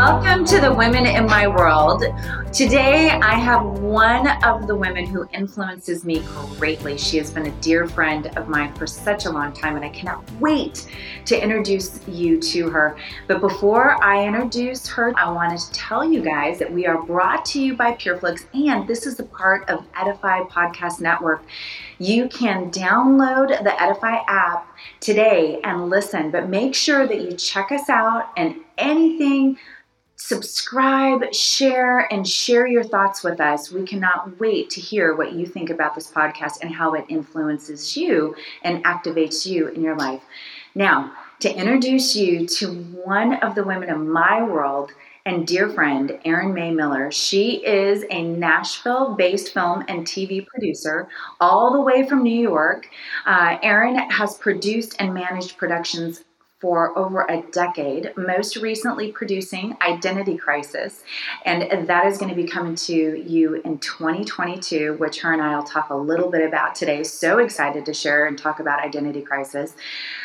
Welcome to the Women in My World. Today, I have one of the women who influences me greatly. She has been a dear friend of mine for such a long time, and I cannot wait to introduce you to her. But before I introduce her, I wanted to tell you guys that we are brought to you by PureFlix, and this is a part of Edify Podcast Network. You can download the Edify app today and listen, but make sure that you check us out and anything subscribe, share, and share your thoughts with us. We cannot wait to hear what you think about this podcast and how it influences you and activates you in your life. Now, to introduce you to one of the women of my world and dear friend, Erin Mae Miller. She is a Nashville based film and TV producer, all the way from New York. Uh, Erin has produced and managed productions for over a decade, most recently producing Identity Crisis. And that is going to be coming to you in 2022, which her and I will talk a little bit about today. So excited to share and talk about Identity Crisis.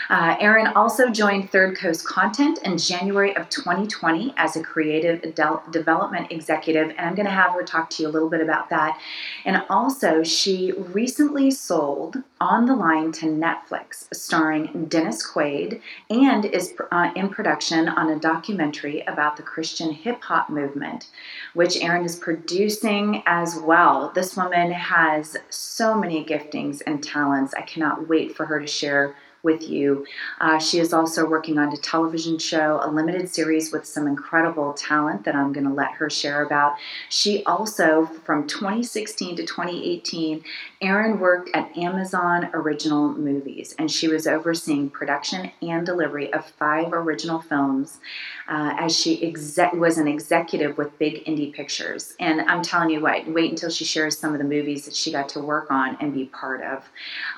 Uh, Erin also joined Third Coast Content in January of 2020 as a creative de- development executive, and I'm going to have her talk to you a little bit about that. And also, she recently sold On the Line to Netflix, starring Dennis Quaid, and is uh, in production on a documentary about the Christian hip hop movement, which Erin is producing as well. This woman has so many giftings and talents. I cannot wait for her to share with you. Uh, she is also working on a television show, a limited series with some incredible talent that I'm going to let her share about. She also, from 2016 to 2018, Erin worked at Amazon Original Movies, and she was overseeing production and delivery of five original films uh, as she exec- was an executive with Big Indie Pictures. And I'm telling you what, wait until she shares some of the movies that she got to work on and be part of.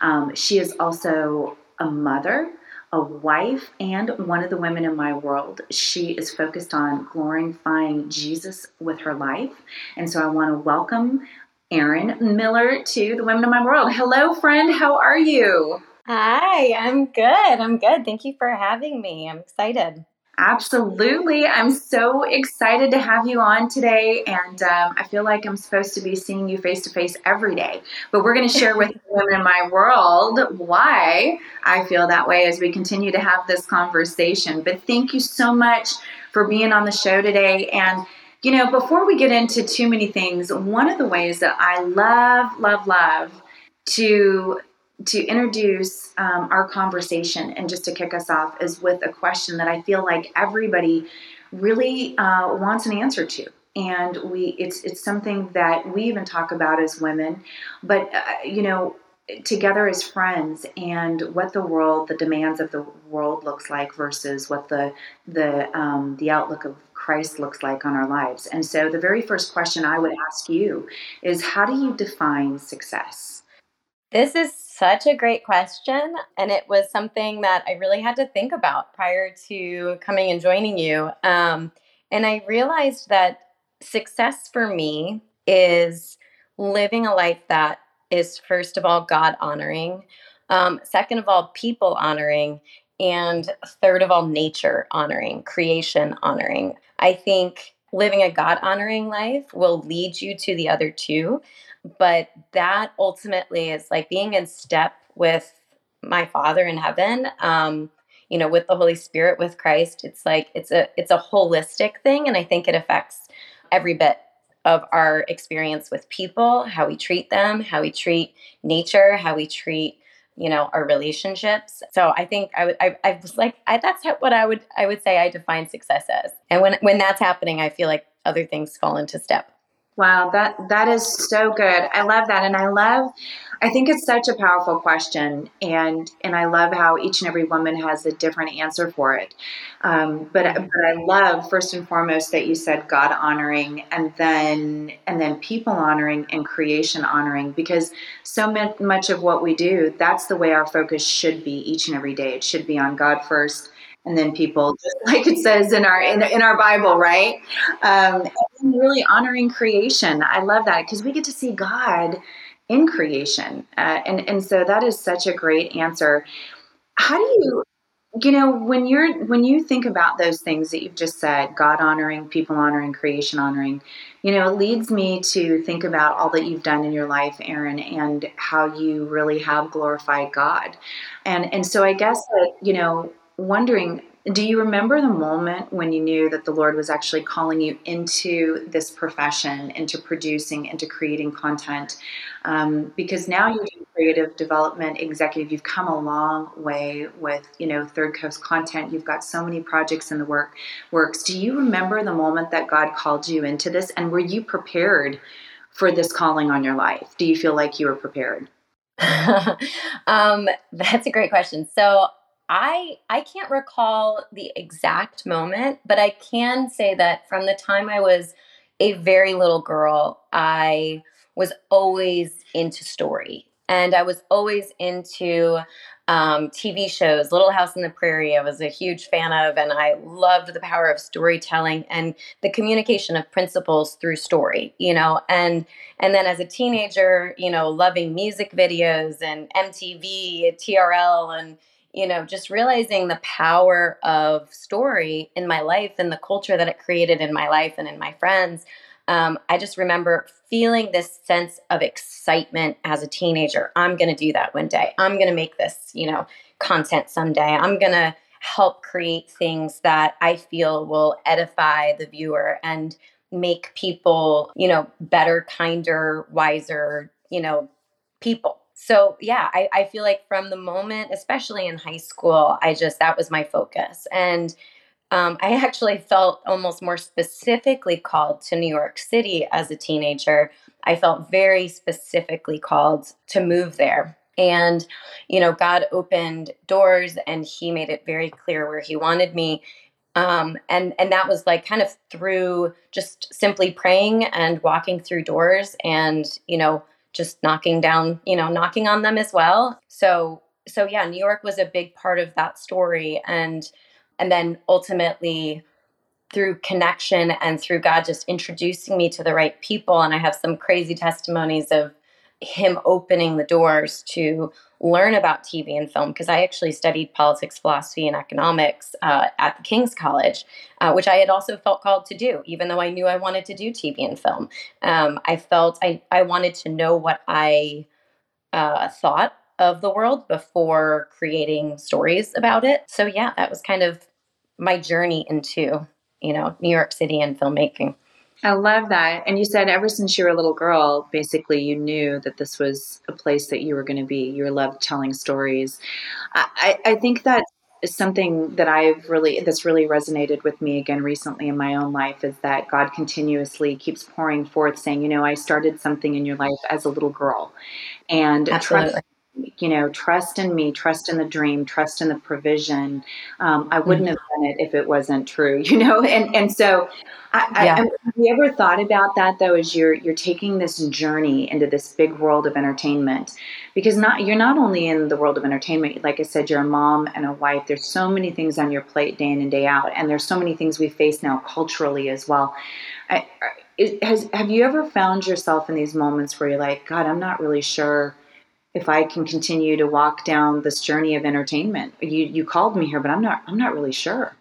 Um, she is also a mother, a wife, and one of the women in my world. She is focused on glorifying Jesus with her life. And so I want to welcome Erin Miller to the Women of My World. Hello, friend. How are you? Hi, I'm good. I'm good. Thank you for having me. I'm excited. Absolutely. I'm so excited to have you on today. And um, I feel like I'm supposed to be seeing you face to face every day. But we're going to share with women in my world why I feel that way as we continue to have this conversation. But thank you so much for being on the show today. And you know, before we get into too many things, one of the ways that I love, love, love to to introduce um, our conversation and just to kick us off is with a question that I feel like everybody really uh, wants an answer to. And we, it's it's something that we even talk about as women, but uh, you know, together as friends, and what the world, the demands of the world looks like versus what the the um, the outlook of Christ looks like on our lives. And so, the very first question I would ask you is, how do you define success? This is such a great question. And it was something that I really had to think about prior to coming and joining you. Um, and I realized that success for me is living a life that is, first of all, God honoring, um, second of all, people honoring, and third of all, nature honoring, creation honoring. I think living a God honoring life will lead you to the other two. But that ultimately is like being in step with my father in heaven um you know with the holy spirit with christ it's like it's a it's a holistic thing and i think it affects every bit of our experience with people how we treat them how we treat nature how we treat you know our relationships. So i think i would i, I was like I, that's what i would i would say i define success as. And when when that's happening i feel like other things fall into step Wow, that that is so good. I love that, and I love. I think it's such a powerful question, and and I love how each and every woman has a different answer for it. Um, but but I love first and foremost that you said God honoring, and then and then people honoring and creation honoring, because so much of what we do, that's the way our focus should be each and every day. It should be on God first and then people just like it says in our in, in our bible right? Um, really honoring creation. I love that because we get to see god in creation. Uh, and and so that is such a great answer. How do you you know when you're when you think about those things that you've just said god honoring people honoring creation honoring you know it leads me to think about all that you've done in your life erin and how you really have glorified god. And and so i guess that you know wondering do you remember the moment when you knew that the Lord was actually calling you into this profession, into producing, into creating content? Um, because now you're creative development executive. You've come a long way with you know Third Coast content. You've got so many projects in the work works. Do you remember the moment that God called you into this, and were you prepared for this calling on your life? Do you feel like you were prepared? um, that's a great question. So I I can't recall the exact moment, but I can say that from the time I was a very little girl, I was always into story. And I was always into um, TV shows. Little House on the Prairie, I was a huge fan of, and I loved the power of storytelling and the communication of principles through story. You know, and and then as a teenager, you know, loving music videos and MTV, TRL, and you know, just realizing the power of story in my life and the culture that it created in my life and in my friends. Um, I just remember feeling this sense of excitement as a teenager. I'm going to do that one day. I'm going to make this, you know, content someday. I'm going to help create things that I feel will edify the viewer and make people, you know, better, kinder, wiser, you know, people so yeah I, I feel like from the moment especially in high school i just that was my focus. And um, i actually felt almost more specifically called to new york city as a teenager. I felt very specifically called to move there. And you know god opened doors and he made it very clear where he wanted me. Um, and and that was like kind of through just simply praying and walking through doors and you know just knocking down, you know, knocking on them as well. So so yeah, New York was a big part of that story and and then ultimately through connection and through God just introducing me to the right people and I have some crazy testimonies of him opening the doors to learn about TV and film because I actually studied politics, philosophy, and economics uh, at the King's College, uh, which I had also felt called to do, even though I knew I wanted to do TV and film. Um, I felt I, I wanted to know what I uh, thought of the world before creating stories about it. So, yeah, that was kind of my journey into, you know, New York City and filmmaking. I love that. And you said ever since you were a little girl, basically, you knew that this was a place that you were going to be. You loved telling stories. I, I think that is something that I've really, that's really resonated with me again recently in my own life is that God continuously keeps pouring forth, saying, you know, I started something in your life as a little girl. And Absolutely. trust you know, trust in me, trust in the dream, trust in the provision. Um, I wouldn't mm-hmm. have done it if it wasn't true, you know. And and so, I, yeah. I, have you ever thought about that though? As you're you're taking this journey into this big world of entertainment, because not you're not only in the world of entertainment. Like I said, you're a mom and a wife. There's so many things on your plate day in and day out, and there's so many things we face now culturally as well. I, has have you ever found yourself in these moments where you're like, God, I'm not really sure if I can continue to walk down this journey of entertainment. You you called me here, but I'm not I'm not really sure.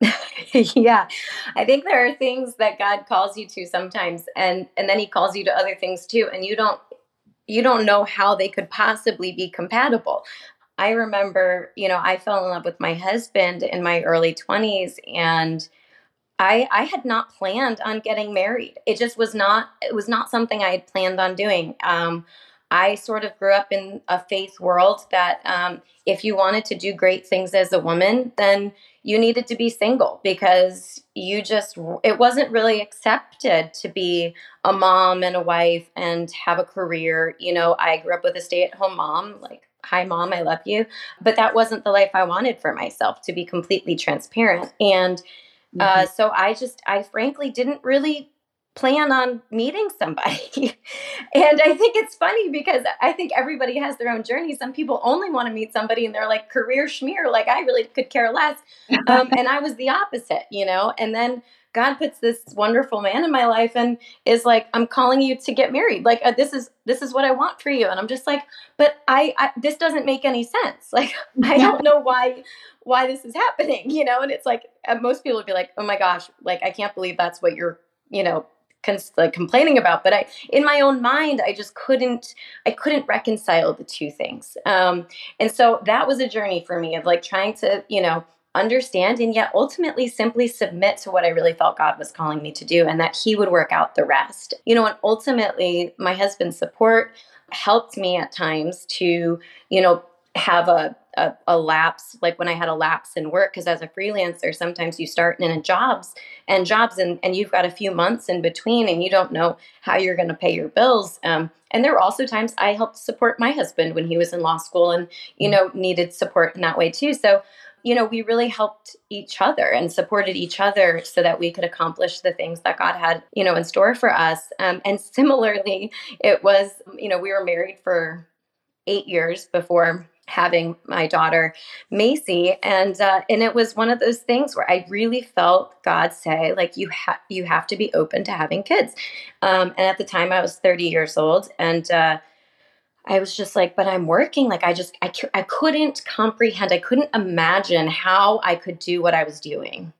yeah. I think there are things that God calls you to sometimes and and then he calls you to other things too and you don't you don't know how they could possibly be compatible. I remember, you know, I fell in love with my husband in my early 20s and I I had not planned on getting married. It just was not it was not something I had planned on doing. Um I sort of grew up in a faith world that um, if you wanted to do great things as a woman, then you needed to be single because you just, it wasn't really accepted to be a mom and a wife and have a career. You know, I grew up with a stay at home mom, like, hi, mom, I love you. But that wasn't the life I wanted for myself, to be completely transparent. And uh, mm-hmm. so I just, I frankly didn't really plan on meeting somebody. and I think it's funny because I think everybody has their own journey. Some people only want to meet somebody and they're like career schmear, like I really could care less. Um, and I was the opposite, you know? And then God puts this wonderful man in my life and is like, I'm calling you to get married. Like, uh, this is this is what I want for you. And I'm just like, but I, I this doesn't make any sense. Like, I don't know why why this is happening, you know. And it's like uh, most people would be like, oh my gosh, like I can't believe that's what you're, you know, cons- like complaining about. But I, in my own mind, I just couldn't I couldn't reconcile the two things. Um, and so that was a journey for me of like trying to, you know understand and yet ultimately simply submit to what I really felt God was calling me to do and that He would work out the rest. You know, and ultimately, my husband's support helped me at times to, you know, have a, a, a lapse, like when I had a lapse in work, because as a freelancer, sometimes you start in jobs and jobs and, and you've got a few months in between and you don't know how you're going to pay your bills. Um, and there were also times I helped support my husband when he was in law school and, you know, needed support in that way too. So you know, we really helped each other and supported each other so that we could accomplish the things that God had, you know, in store for us. Um, and similarly, it was, you know, we were married for eight years before having my daughter Macy and uh, and it was one of those things where I really felt God say like you have you have to be open to having kids um, and at the time I was 30 years old and uh, I was just like, but I'm working. Like, I just, I, I couldn't comprehend, I couldn't imagine how I could do what I was doing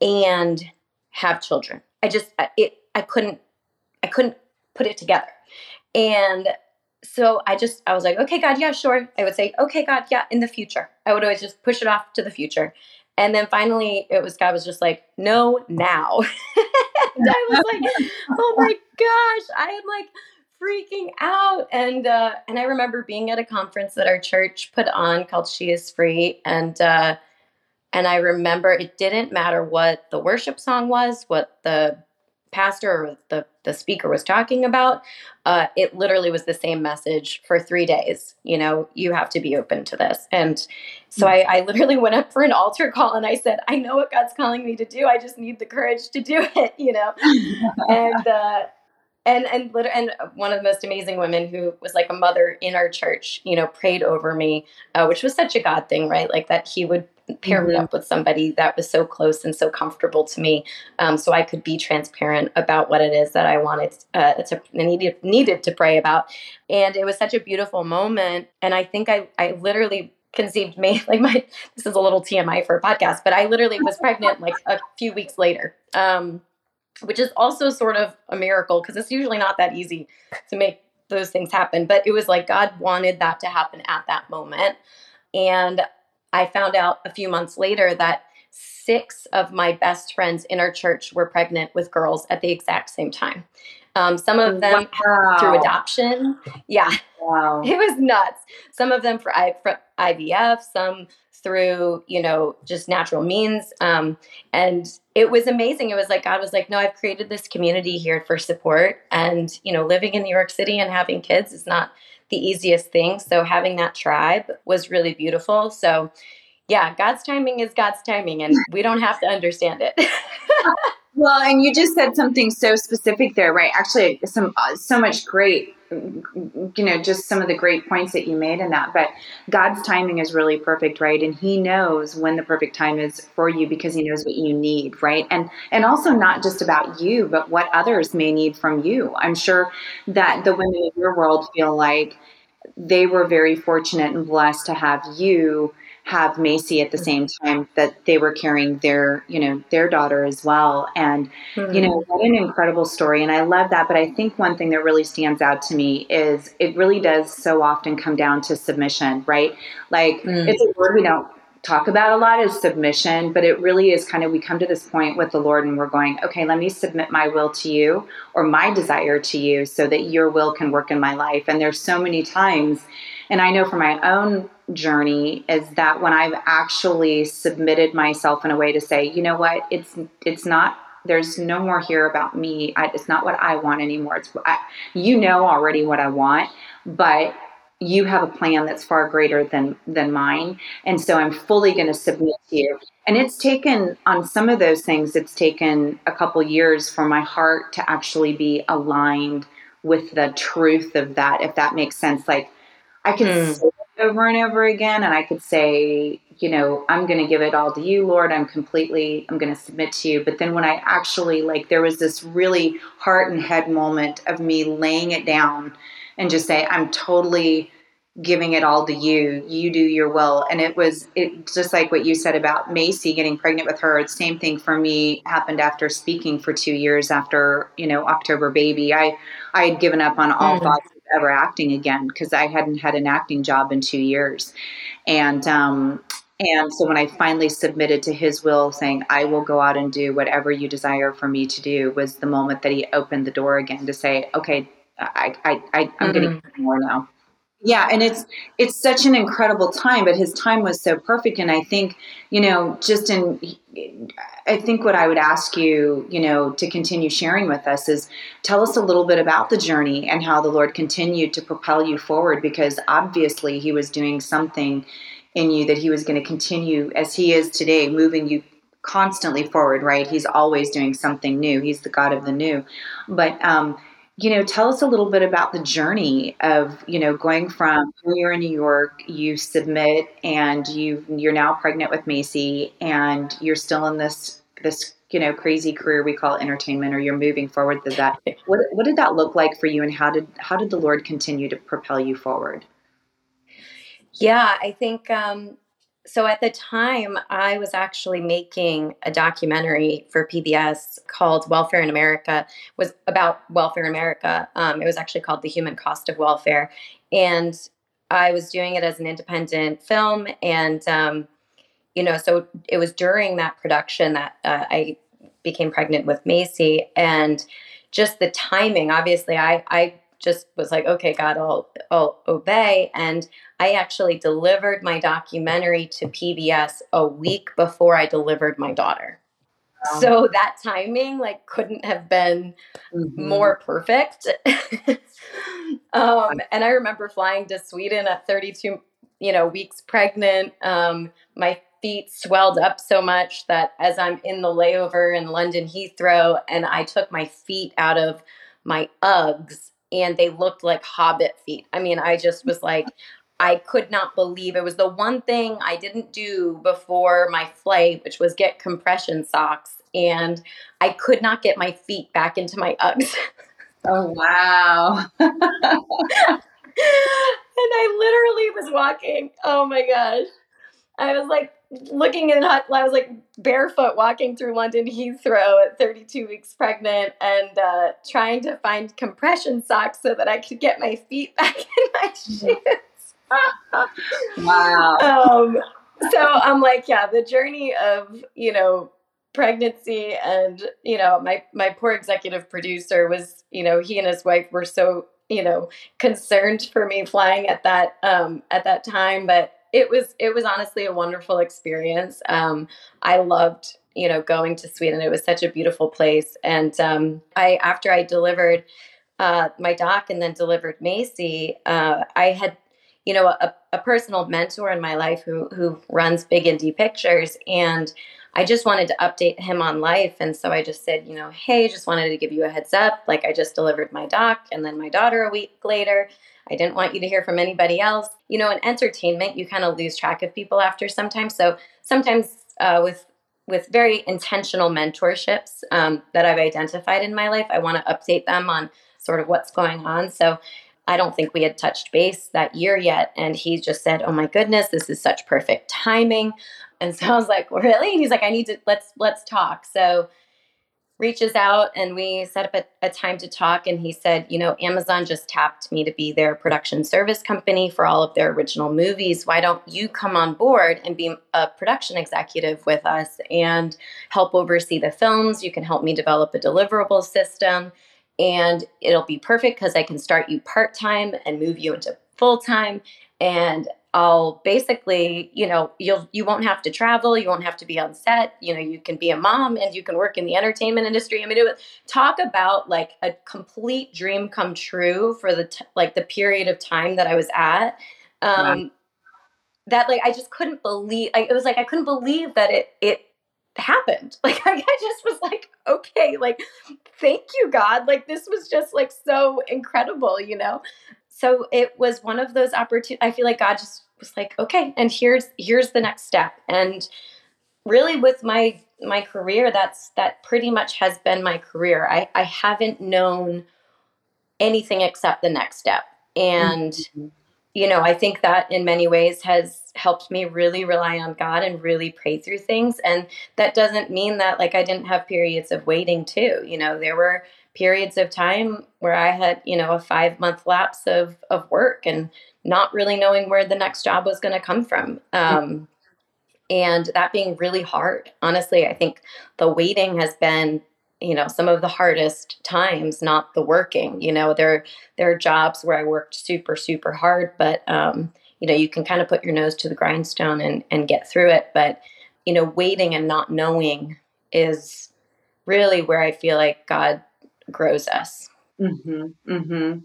and have children. I just, it, I couldn't, I couldn't put it together. And so I just, I was like, okay, God, yeah, sure. I would say, okay, God, yeah, in the future. I would always just push it off to the future. And then finally, it was God was just like, no, now. and I was like, oh my gosh. I am like, freaking out and uh and i remember being at a conference that our church put on called she is free and uh and i remember it didn't matter what the worship song was what the pastor or the the speaker was talking about uh it literally was the same message for three days. You know you have to be open to this. And so I, I literally went up for an altar call and i said i know what god's calling me to do. I just need the courage to do it you know? And uh and and and one of the most amazing women who was like a mother in our church you know prayed over me uh, which was such a god thing right? Like that he would pair mm-hmm. me up with somebody that was so close and so comfortable to me um, so i could be transparent about what it is that i wanted uh, to needed needed to pray about and it was such a beautiful moment and i think i i literally conceived me like my this is a little tmi for a podcast but i literally was pregnant like a few weeks later um which is also sort of a miracle because it's usually not that easy to make those things happen. But it was like God wanted that to happen at that moment. And I found out a few months later that six of my best friends in our church were pregnant with girls at the exact same time. Um, some of them wow. through adoption. Yeah. Wow. It was nuts. Some of them for, I, for IVF, some through, you know, just natural means. Um, and it was amazing. It was like God was like, no, I've created this community here for support. And, you know, living in New York City and having kids is not the easiest thing. So having that tribe was really beautiful. So, yeah, God's timing is God's timing, and we don't have to understand it. well, and you just said something so specific there, right? Actually, some uh, so much great you know just some of the great points that you made in that but god's timing is really perfect right? And he knows when the perfect time is for you because he knows what you need right? And and also not just about you but what others may need from you. I'm sure that the women in your world feel like they were very fortunate and blessed to have you have Macy at the same time that they were carrying their, you know, their daughter as well. And, mm-hmm. you know, mm-hmm. what an incredible story. And I love that. But I think one thing that really stands out to me is it really does so often come down to submission, right? Like mm-hmm. it's a word we don't talk about a lot is submission, but it really is kind of we come to this point with the Lord and we're going, okay, let me submit my will to you or my desire to you so that your will can work in my life. And there's so many times, and I know for my own journey is that when I've actually submitted myself in a way to say, you know what, it's it's not there's no more here about me. I, it's not what I want anymore. It's I, you know already what I want, but you have a plan that's far greater than than mine and so i'm fully going to submit to you and it's taken on some of those things it's taken a couple years for my heart to actually be aligned with the truth of that if that makes sense like i can mm. Over and over again and i could say you know i'm going to give it all to you lord. I'm completely i'm going to submit to you. But then when i actually like there was this really heart and head moment of me laying it down and just say i'm totally giving it all to you. You do your will. And it was it just like what you said about macy getting pregnant with her same thing for me happened after speaking for two years after you know october baby. I i had given up on all mm-hmm. thoughts ever acting again because i hadn't had an acting job in two years and um and so when i finally submitted to his will saying i will go out and do whatever you desire for me to do was the moment that he opened the door again to say okay i i, I i'm mm-hmm. getting more now yeah and it's it's such an incredible time but his time was so perfect and i think you know just in i think what i would ask you you know to continue sharing with us is tell us a little bit about the journey and how the lord continued to propel you forward because obviously he was doing something in you that he was going to continue as he is today moving you constantly forward right? He's always doing something new. He's the god of the new. But um you know, tell us a little bit about the journey of, you know, going from you're in New York, you submit and you you're now pregnant with Macy and you're still in this this, you know, crazy career we call entertainment or you're moving forward with that. What what did that look like for you and how did how did the Lord continue to propel you forward? Yeah, I think um so at the time, I was actually making a documentary for PBS called "Welfare in America." It was about welfare in America. Um, it was actually called "The Human Cost of Welfare," and I was doing it as an independent film. And um, you know, so it was during that production that uh, I became pregnant with Macy, and just the timing. Obviously, I I just was like, okay, God, I'll, I'll obey. And I actually delivered my documentary to PBS a week before I delivered my daughter. Wow. So that timing like couldn't have been mm-hmm. more perfect. um, and I remember flying to Sweden at 32, you know, weeks pregnant. Um, my feet swelled up so much that as I'm in the layover in London Heathrow and I took my feet out of my Uggs and they looked like hobbit feet. I mean, I just was like, I could not believe it was the one thing I didn't do before my flight, which was get compression socks. And I could not get my feet back into my Uggs. Oh, wow. and I literally was walking. Oh my gosh. I was like, looking in hot, I was like barefoot walking through London Heathrow at 32 weeks pregnant and uh, trying to find compression socks so that I could get my feet back in my shoes. wow. Um, so I'm like, yeah, the journey of, you know, pregnancy and, you know, my, my poor executive producer was, you know, he and his wife were so, you know, concerned for me flying at that, um, at that time. But it was it was honestly a wonderful experience. Um, I loved you know going to Sweden. It was such a beautiful place, and um, I after I delivered uh, my doc and then delivered Macy, uh, I had you know a, a personal mentor in my life who who runs Big Indie Pictures and. I just wanted to update him on life. And so I just said, you know, hey, just wanted to give you a heads up. Like, I just delivered my doc and then my daughter a week later. I didn't want you to hear from anybody else. You know, in entertainment, you kind of lose track of people after sometimes. So sometimes uh, with with very intentional mentorships um, that I've identified in my life, I want to update them on sort of what's going on. So I don't think we had touched base that year yet. And he just said, Oh my goodness, this is such perfect timing. And so I was like, Really? And he's like, I need to let's let's talk. So reaches out and we set up a, a, time to talk. And he said you know amazon just tapped me to be their production service company for all of their original movies. Why don't you come on board and be a production executive with us and help oversee the films? You can help me develop a deliverable system and it'll be perfect because i can start you part-time and move you into full-time. And I'll basically, you know, you'll you won't have to travel, you won't have to be on set, you know, you can be a mom and you can work in the entertainment industry. I mean, it was talk about like a complete dream come true for the t- like the period of time that I was at. Um, That like I just couldn't believe. I, it was like I couldn't believe that it it happened. Like I, I just was like, okay, like thank you God. Like this was just like so incredible, you know. So it was one of those opportunities. I feel like God just was like, okay, and here's here's the next step. And really with my my career, that's that pretty much has been my career. I, I haven't known anything except the next step. And mm-hmm. you know, I think that in many ways has helped me really rely on God and really pray through things. And that doesn't mean that like I didn't have periods of waiting too. You know, there were periods of time where I had, you know, a five month lapse of of work and not really knowing where the next job was going to come from. Um, and that being really hard. Honestly, I think the waiting has been, you know, some of the hardest times, not the working. You know, there there are jobs where I worked super, super hard, but um, you know, you can kind of put your nose to the grindstone and, and get through it. But, you know, waiting and not knowing is really where I feel like God grows us. Mm-hmm, mm-hmm.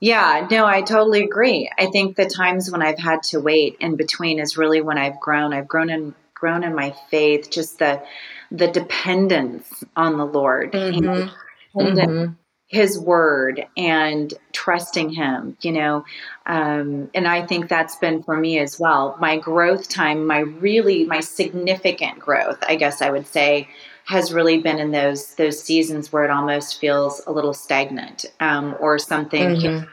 Yeah, no, I totally agree. I think the times when I've had to wait in between is really when I've grown. I've grown in grown in my faith, just the the dependence on the Lord, mm-hmm. mm-hmm. His word, and trusting Him. You know, um, and I think that's been for me as well. My growth time, my really my significant growth, I guess I would say, has really been in those those seasons where it almost feels a little stagnant um, or something. Mm-hmm.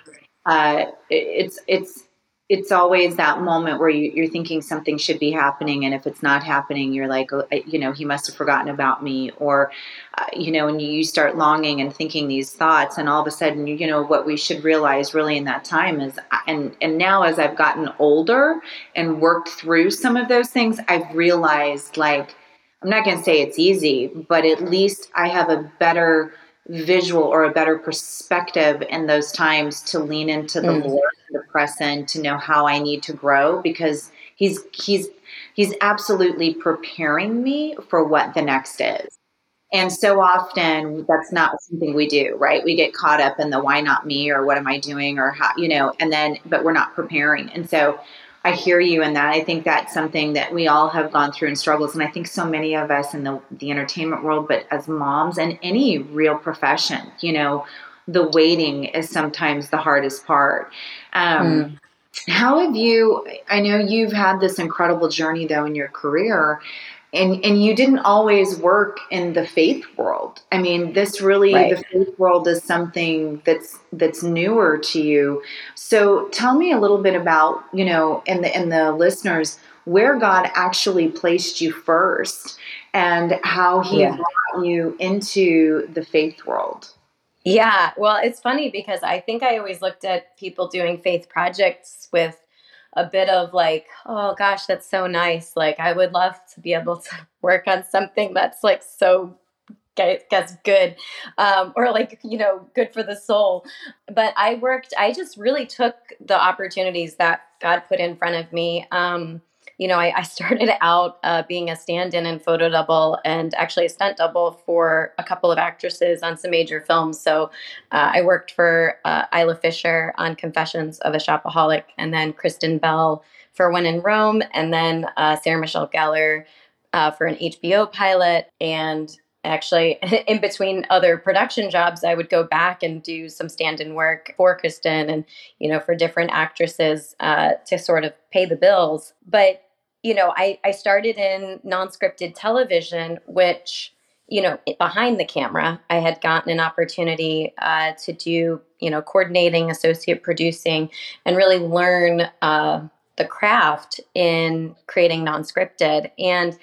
Uh, it's it's it's always that moment where you, are thinking something should be happening, and if it's not happening, you're like, oh, you know, he must have forgotten about me, or uh, you know, and you start longing and thinking these thoughts, and all of a sudden, you know, what we should realize really in that time is, and and now as I've gotten older and worked through some of those things, I've realized like I'm not going to say it's easy, but at least I have a better visual or a better perspective in those times to lean into the mm. Lord, to press in, to know how I need to grow because he's he's he's absolutely preparing me for what the next is. And so often that's not something we do, right? We get caught up in the why not me or what am I doing or how, you know, and then, but we're not preparing. And so I hear you in that. I think that's something that we all have gone through and struggles. And I think so many of us in the, the entertainment world, but as moms and any real profession, you know, the waiting is sometimes the hardest part. Um, mm. How have you? I know you've had this incredible journey though in your career and and you didn't always work in the faith world i mean this really right. the faith world is something that's that's newer to you so tell me a little bit about you know and the and the listeners where god actually placed you first and how he yeah. brought you into the faith world yeah well it's funny because i think i always looked at people doing faith projects with a bit of like, oh gosh, that's so nice. Like, I would love to be able to work on something that's like so gets good um, or like you know good for the soul but i worked i just really took the opportunities that god put in front of me um, you know, I, I started out uh, being a stand in and photo double and actually a stunt double for a couple of actresses on some major films. So uh, I worked for uh, Isla Fisher on Confessions of a Shopaholic and then Kristen Bell for When in Rome and then uh, Sarah Michelle Gellar uh, for an HBO pilot. And actually in between other production jobs i would go back and do some stand-in work for kristen and you know for different actresses uh, to sort of pay the bills but you know, I, I started in non scripted television, which, you know, behind the camera, I had gotten an opportunity uh, to do, you know, coordinating, associate producing, and really learn uh, the craft in creating non scripted. And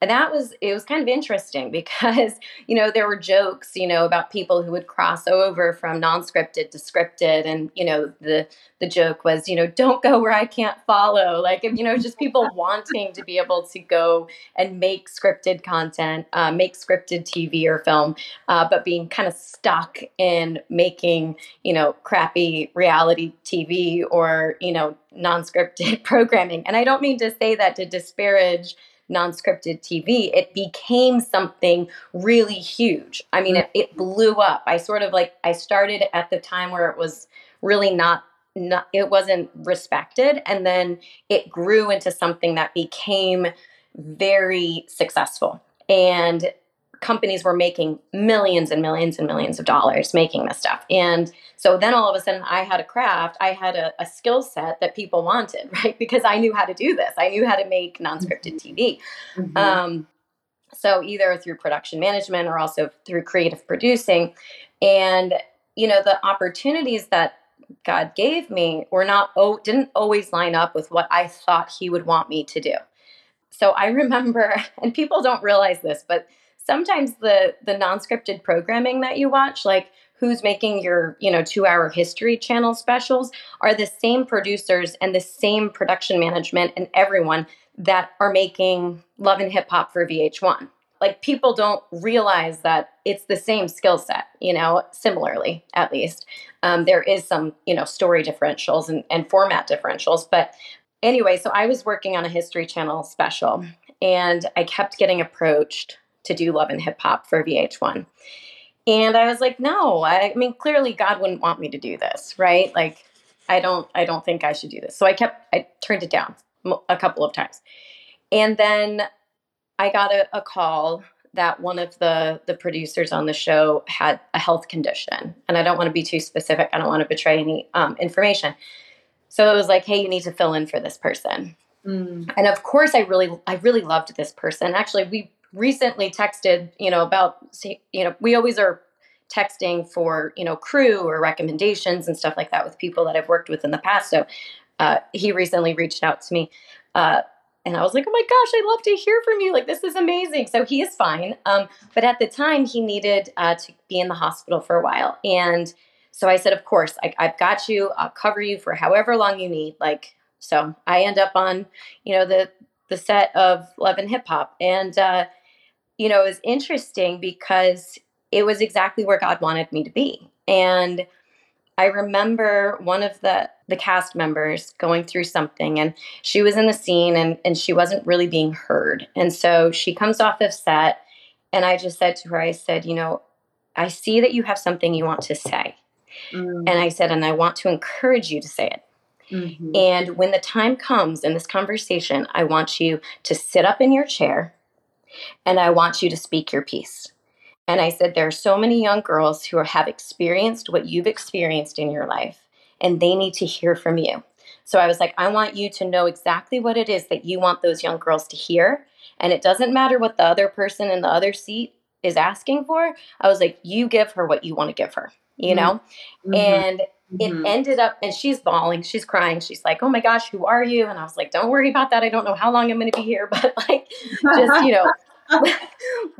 that was it was kind of interesting because you know there were jokes you know about people who would cross over from non-scripted to scripted. And you know the the joke was you know don't go where i can't follow. Like you know just people wanting to be able to go and make scripted content uh, make scripted tv or film uh, but being kind of stuck in making you know crappy reality tv or you know non-scripted programming. And i don't mean to say that to disparage non-scripted TV, it became something really huge. I mean, mm. it, it blew up. I sort of like I started at the time where it was really not not it wasn't respected and then it grew into something that became very successful. And companies were making millions and millions and millions of dollars making this stuff. And so then all of a sudden I had a craft, I had a, a skill set that people wanted, right? Because I knew how to do this. I knew how to make non-scripted mm-hmm. TV. Mm-hmm. Um, so either through production management or also through creative producing. And, you know, the opportunities that God gave me were not, oh, didn't always line up with what I thought he would want me to do. So I remember, and people don't realize this, but sometimes the the non-scripted programming that you watch like who's making your you know two hour history channel specials are the same producers and the same production management and everyone that are making love and hip hop for vh1 like people don't realize that it's the same skill set you know similarly at least. Um, there is some you know story differentials and, and format differentials but anyway so i was working on a history channel special and i kept getting approached to do Love and Hip Hop for VH1. And I was like, no, I, I mean, clearly God wouldn't want me to do this, right? Like, I don't, I don't think I should do this. So I kept, I turned it down a couple of times. And then I got a, a call that one of the the producers on the show had a health condition and i don't want to be too specific i don't want to betray any um, information so it was like hey you need to fill in for this person mm. and of course i really i really loved this person actually we recently texted, you know, about, you know, we always are texting for, you know, crew or recommendations and stuff like that with people that I've worked with in the past. So uh, he recently reached out to me. Uh, and I was like, oh my gosh, I'd love to hear from you. Like, this is amazing. So he is fine. Um, but at the time, he needed uh, to be in the hospital for a while. And so I said, of course, I, I've got you. I'll cover you for however long you need. Like, so I end up on, you know, the the set of Love and Hip Hop, and uh, you know, it was interesting because it was exactly where God wanted me to be. And I remember one of the the cast members going through something and she was in the scene and and she wasn't really being heard. And so she comes off of set and I just said to her I said, you know, I see that you have something you want to say. Mm. And I said and I want to encourage you to say it. Mm-hmm. And when the time comes in this conversation, I want you to sit up in your chair and I want you to speak your piece. And I said, There are so many young girls who have experienced what you've experienced in your life, and they need to hear from you. So I was like, I want you to know exactly what it is that you want those young girls to hear. And it doesn't matter what the other person in the other seat is asking for. I was like, You give her what you want to give her, you know? Mm-hmm. And it mm-hmm. ended up and she's bawling she's crying she's like oh my gosh who are you and i was like don't worry about that i don't know how long i'm going to be here but like just you know and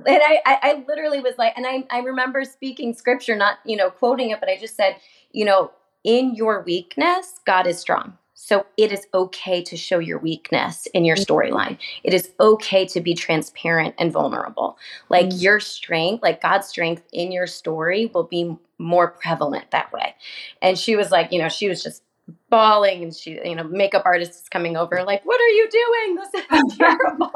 I, I, I literally was like and I, I remember speaking scripture not you know quoting it but i just said you know in your weakness god is strong so it is okay to show your weakness in your storyline. It is okay to be transparent and vulnerable. Like mm-hmm. your strength, like God's strength in your story will be more prevalent that way. And she was like, you know, she was just bawling and she you know makeup artist is coming over like what are you doing this is terrible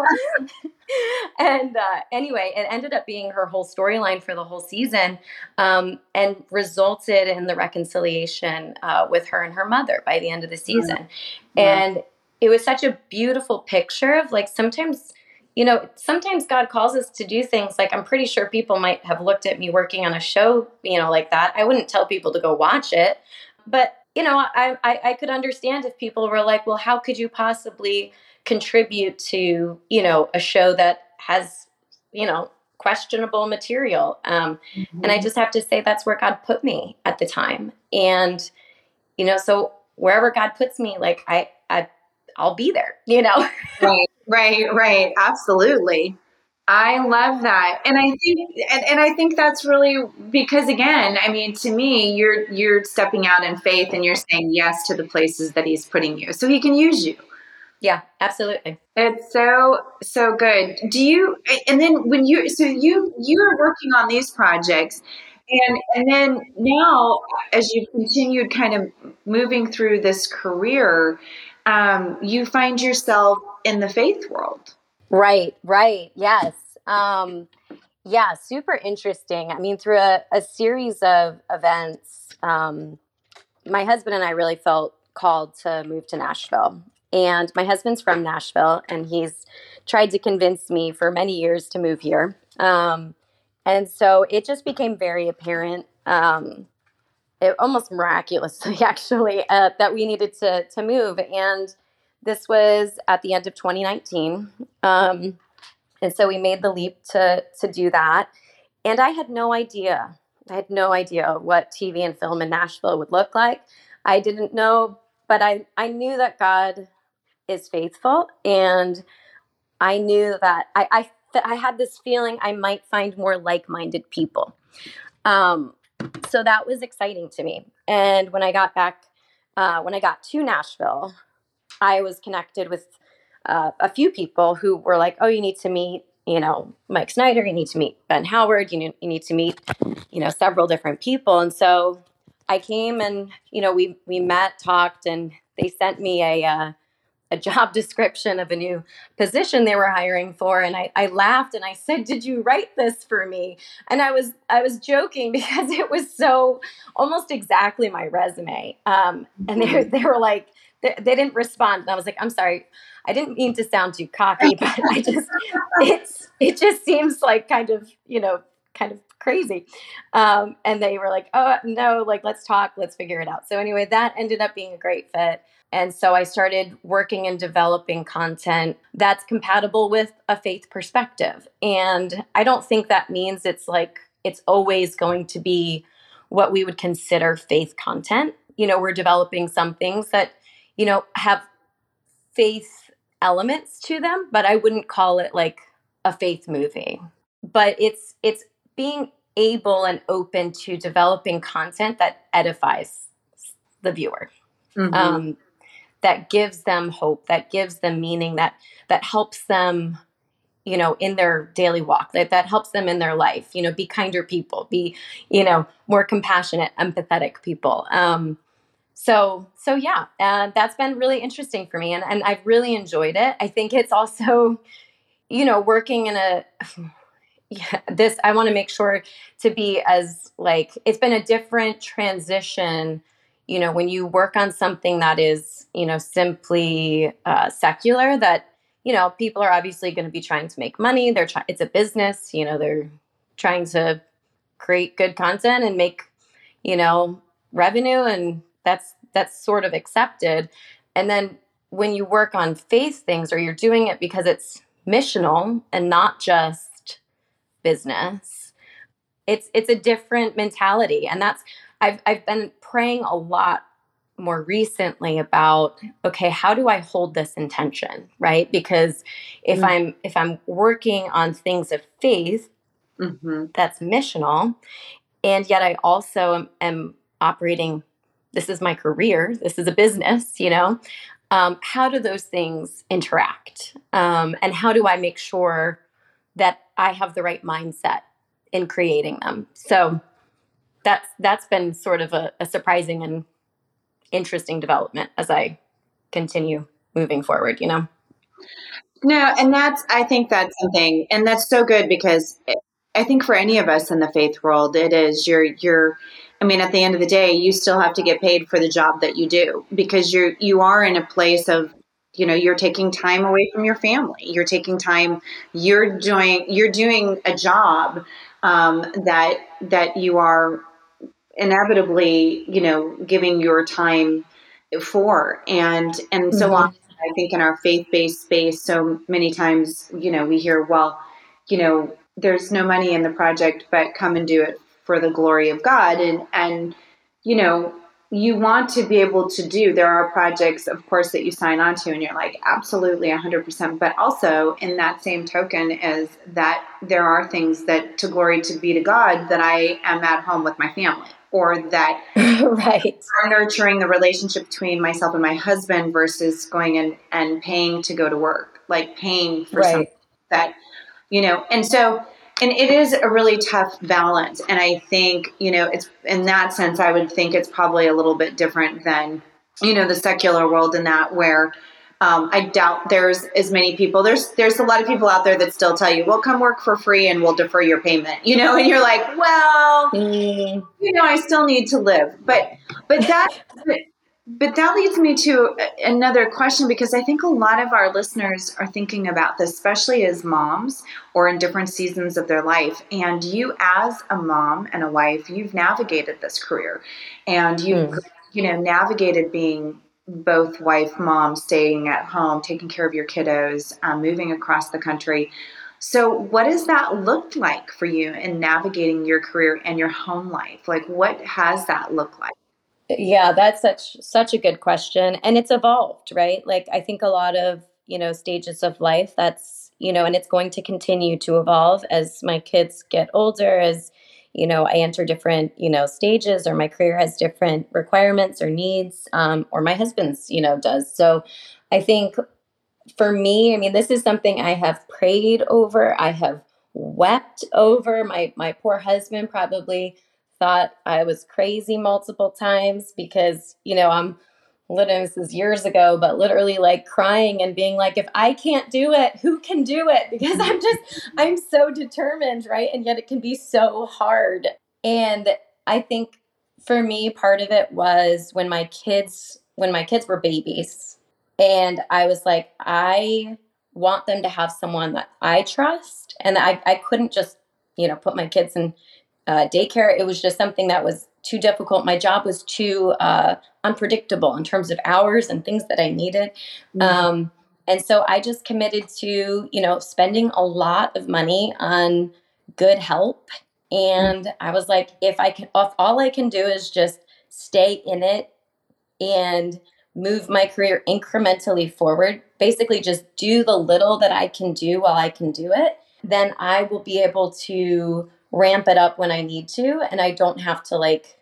and uh, anyway it ended up being her whole storyline for the whole season um, and resulted in the reconciliation uh, with her and her mother by the end of the season. Mm-hmm. and it was such a beautiful picture of like sometimes you know sometimes god calls us to do things like i'm pretty sure people might have looked at me working on a show you know like that. I wouldn't tell people to go watch it. But you know, I, I, I could understand if people were like, well, how could you possibly contribute to, you know, a show that has, you know, questionable material. Um, mm-hmm. And I mm-hmm. just have to say that's where God put me at the time. And, you know, so wherever God puts me, like I, I, I'll be there, you know? right, right, right. Absolutely. I love that. And I think and, and I think that's really because again, I mean to me you're you're stepping out in faith and you're saying yes to the places that he's putting you. So he can use you. Yeah, absolutely. It's so so good. Do you and then when you so you you're working on these projects and and then now as you've continued kind of moving through this career, um, you find yourself in the faith world. Right, right. Yes. Um, yeah, super interesting. I mean, through a, a series of events, um, my husband and I really felt called to move to Nashville. And my husband's from Nashville, and he's tried to convince me for many years to move here. Um, and so it just became very apparent, um, it, almost miraculously, actually, uh, that we needed to to move. And this was at the end of 2019. Um, and so we made the leap to to do that. And I had no idea. I had no idea what TV and film in Nashville would look like. I didn't know, but I, I knew that God is faithful. And I knew that I, I, I had this feeling I might find more like minded people. Um, so that was exciting to me. And when I got back, uh, when I got to Nashville, I was connected with uh, a few people who were like, "Oh, you need to meet, you know, Mike Snyder. You need to meet Ben Howard. You need, you need to meet, you know, several different people." And so I came and you know we we met, talked, and they sent me a uh, a job description of a new position they were hiring for and I, I laughed and I said, Did you write this for me? And I was I was joking because it was so almost exactly my resume. Um, and they, mm-hmm. they were like, they, they didn't respond. And I was like, I'm sorry, I didn't mean to sound too cocky, but I just it's it just seems like kind of, you know, kind of crazy. Um, and they were like, oh no, like let's talk, let's figure it out. So anyway, that ended up being a great fit. And so I started working and developing content that's compatible with a faith perspective. And I don't think that means it's like it's always going to be what we would consider faith content. You know, we're developing some things that you know, have faith elements to them, but I wouldn't call it like a faith movie. But it's it's being able and open to developing content that edifies the viewer. Mm-hmm. Um, that gives them hope, that gives them meaning, that that helps them, you know, in their daily walk, that that helps them in their life. You know, be kinder people, be you know more compassionate, empathetic people. Um, so so yeah and that's been really interesting for me and, and i've really enjoyed it i think it's also you know working in a yeah, this i want to make sure to be as like it's been a different transition you know when you work on something that is you know simply uh, secular that you know people are obviously going to be trying to make money they're trying it's a business you know they're trying to create good content and make you know revenue and that's that's sort of accepted. And then when you work on faith things or you're doing it because it's missional and not just business it's it's a different mentality. And that's i've i've been praying a lot more recently about okay how do i hold this intention right because if mm-hmm. i'm if i'm working on things of faith mm-hmm. that's missional and yet i also am, am operating this is my career, this is a business, you know. Um, how do those things interact? Um, and how do I make sure that I have the right mindset in creating them? So that's that's been sort of a, a surprising and interesting development as I continue moving forward, you know. No, and that's I think that's something and that's so good because I think for any of us in the faith world it is you're you're I mean, at the end of the day, you still have to get paid for the job that you do because you're you are in a place of you know you're taking time away from your family you're taking time you're doing you're doing a job um, that that you are inevitably you know giving your time for. And and so mm-hmm. often i think in our faith-based space so many times you know we hear well you know there's no money in the project but come and do it for the glory of God. And and you know you want to be able to do there are projects of course that you sign on to and you're like absolutely 100% but also in that same token is that there are things that to glory to be to god that i am at home with my family or that right nurturing the relationship between myself and my husband versus going and and paying to go to work like paying for right. something that you know and so and it is a really tough balance and i think you know it's in that sense i would think it's probably a little bit different than you know the secular world in that where um, I doubt there's as many people. There's there's a lot of people out there that still tell you, "Well, come work for free and we'll defer your payment." You know, and you're like, "Well, mm. you know, I still need to live." But but that but that leads me to another question because I think a lot of our listeners are thinking about this, especially as moms or in different seasons of their life. And you, as a mom and a wife, you've navigated this career and you, mm. you know, navigated being both wife, mom, staying at home, taking care of your kiddos, um, moving across the country. So, what does that look like for you in navigating your career and your home life? Like, what has that looked like? Yeah, that's such such a good question and it's evolved, right? Like I think a lot of, you know, stages of life that's, you know, and it's going to continue to evolve as my kids get older as you know, I enter different, you know, stages or my career has different requirements or needs um, or my husband's, you know, does. So I think for me, I mean, this is something I have prayed over. I have wept over. My my poor husband probably thought I was crazy multiple times because, you know, I'm literally, this is years ago, but literally like crying and being like, if I can't do it, who can do it? Because I'm just, I'm so determined, right? And yet it can be so hard. And I think for me, part of it was when my kids, when my kids were babies. And I was like, I want them to have someone that I trust. And I, I couldn't just, you know, put my kids in uh, daycare. It was just something that was too difficult. My job was too uh, unpredictable in terms of hours and things that I needed. Mm-hmm. Um, and so I just committed to, you know, spending a lot of money on good help. And mm-hmm. I was like, if I can, if all I can do is just stay in it and move my career incrementally forward, basically just do the little that I can do while I can do it, then I will be able to ramp it up when I need to and I don't have to like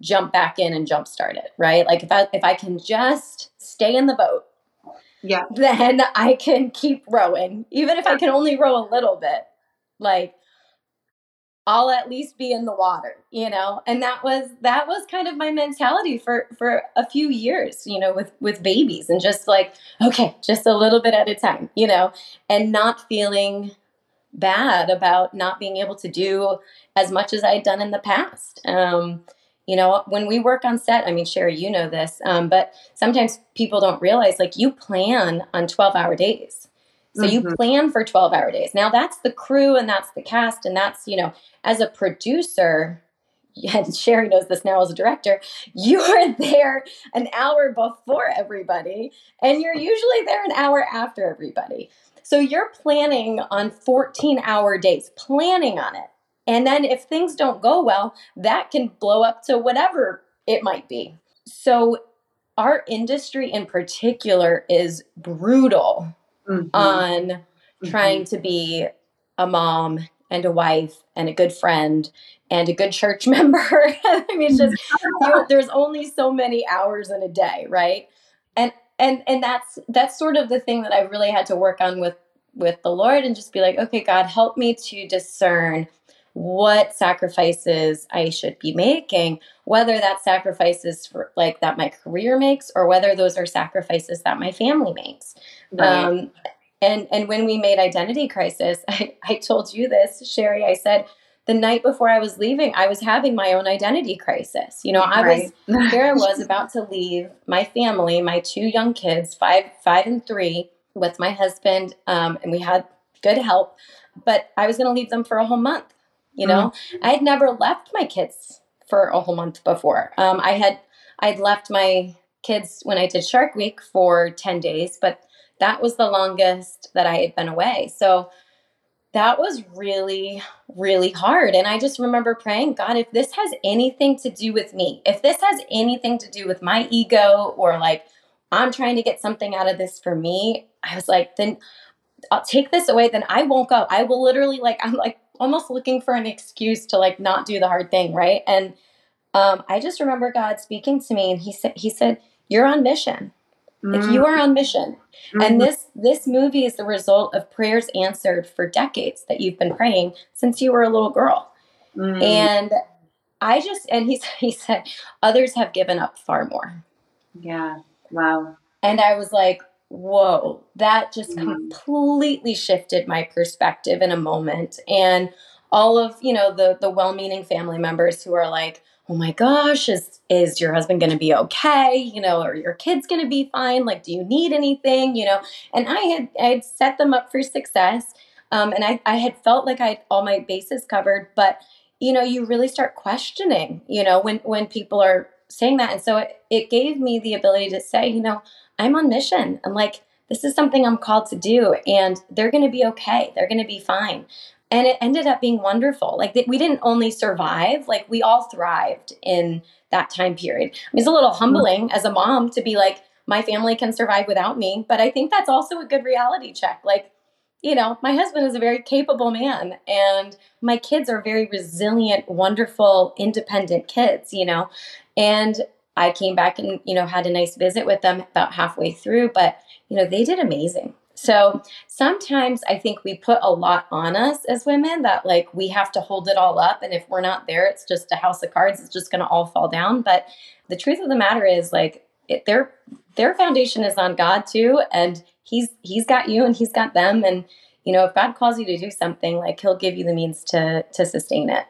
jump back in and jump start it, right? Like if I if I can just stay in the boat, yeah, then I can keep rowing. Even if I can only row a little bit. Like I'll at least be in the water, you know? And that was that was kind of my mentality for for a few years, you know, with with babies and just like, okay, just a little bit at a time, you know, and not feeling bad about not being able to do as much as I'd done in the past. Um, you know, when we work on set, I mean, Sherry, you know this, um, but sometimes people don't realize like you plan on 12 hour days. So mm-hmm. you plan for 12 hour days. Now that's the crew and that's the cast. And that's, you know, as a producer, and Sherry knows this now as a director, you are there an hour before everybody, and you're usually there an hour after everybody. So you're planning on 14 hour days, planning on it. And then if things don't go well, that can blow up to whatever it might be. So our industry in particular is brutal mm-hmm. on mm-hmm. trying to be a mom and a wife and a good friend and a good church member. I mean, it's just you, there's only so many hours in a day, right? And and and that's that's sort of the thing that I really had to work on with with the Lord and just be like, okay, God, help me to discern what sacrifices I should be making, whether that sacrifices for like that my career makes or whether those are sacrifices that my family makes. Right. Um, and and when we made identity crisis, I, I told you this, Sherry. I said the night before I was leaving, I was having my own identity crisis. You know, I right. was here I was about to leave my family, my two young kids, five, five and three, with my husband, um, and we had good help. But I was going to leave them for a whole month. You know, mm-hmm. I had never left my kids for a whole month before. Um, I had I'd left my kids when I did Shark Week for ten days, but that was the longest that I had been away. So that was really, really hard. And I just remember praying, God, if this has anything to do with me, if this has anything to do with my ego or like I'm trying to get something out of this for me, I was like, then I'll take this away, then I won't go. I will literally like, I'm like almost looking for an excuse to like not do the hard thing, right? And um, I just remember God speaking to me and he said, he said, You're on mission. Like you mm. are on mission. Mm-hmm. And this this movie is the result of prayers answered for decades that you've been praying since you were a little girl. Mm-hmm. And I just and he he said others have given up far more. Yeah. Wow. And I was like, whoa, that just mm-hmm. completely shifted my perspective in a moment. And all of, you know, the the well-meaning family members who are like, oh my gosh, is is your husband going to be okay? You know, or your kids going to be fine? Like, do you need anything? You know, and I had I had set them up for success, um, and I I had felt like I had all my bases covered, but you know, you really start questioning, you know, when when people are saying that, and so it, it gave me the ability to say, you know, I'm on mission. I'm like, this is something I'm called to do, and they're going to be okay. They're going to be fine and it ended up being wonderful. Like we didn't only survive like we all thrived in that time period. I mean, it's a little mm-hmm. humbling as a mom to be like my family can survive without me but i think that's also a good reality check. Like you know my husband is a very capable man and my kids are very resilient wonderful independent kids you know? And i came back and you know had a nice visit with them about halfway through but you know they did amazing so sometimes I think we put a lot on us as women that like we have to hold it all up. And if we're not there, it's just a house of cards. It's just going to all fall down. But the truth of the matter is like it, their their foundation is on God too, and He's He's got you and He's got them. And you know, if God calls you to do something, like He'll give you the means to to sustain it.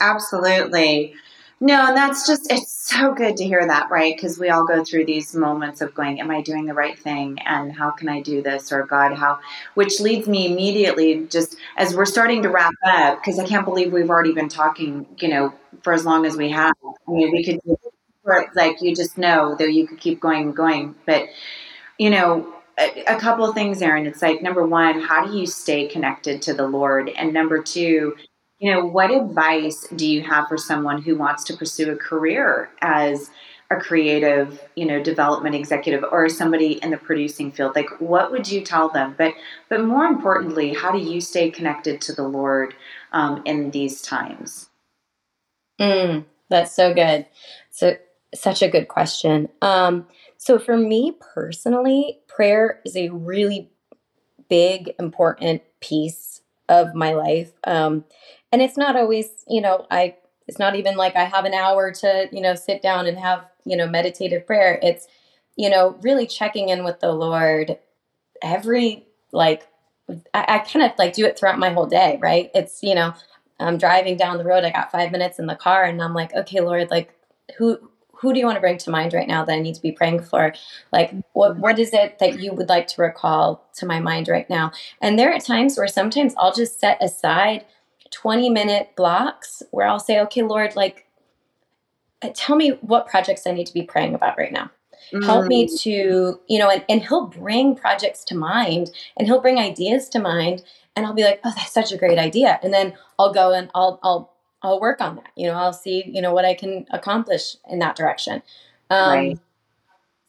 Absolutely. No, and that's just, it's so good to hear that, right? Because we all go through these moments of going, Am I doing the right thing? And how can I do this? Or God, how, which leads me immediately just as we're starting to wrap up, because I can't believe we've already been talking, you know, for as long as we have. I mean, we could, like, you just know that you could keep going and going. But, you know, a, a couple of things, Erin. It's like, number one, how do you stay connected to the Lord? And number two, you know, what advice do you have for someone who wants to pursue a career as a creative, you know, development executive or somebody in the producing field? Like what would you tell them? But but more importantly, how do you stay connected to the Lord um, in these times? Mm, that's so good. So such a good question. Um, so for me personally, prayer is a really big, important piece of my life. Um, and it's not always you know i it's not even like i have an hour to you know sit down and have you know meditative prayer it's you know really checking in with the lord every like i, I kind of like do it throughout my whole day right it's you know i'm driving down the road i got five minutes in the car and i'm like okay lord like who who do you want to bring to mind right now that I need to be praying for? Like, what what is it that you would like to recall to my mind right now? And there are times where sometimes I'll just set aside 20 minute blocks where I'll say, okay, Lord, like, uh, tell me what projects I need to be praying about right now. Mm. Help me mm. to, you know, and, and he'll bring projects to mind and he'll bring ideas to mind. And I'll be like, oh, that's such a great idea. And then I'll go and I'll, I'll, I'll work on that. You know, I'll see, you know, what I can accomplish in that direction. Um, right.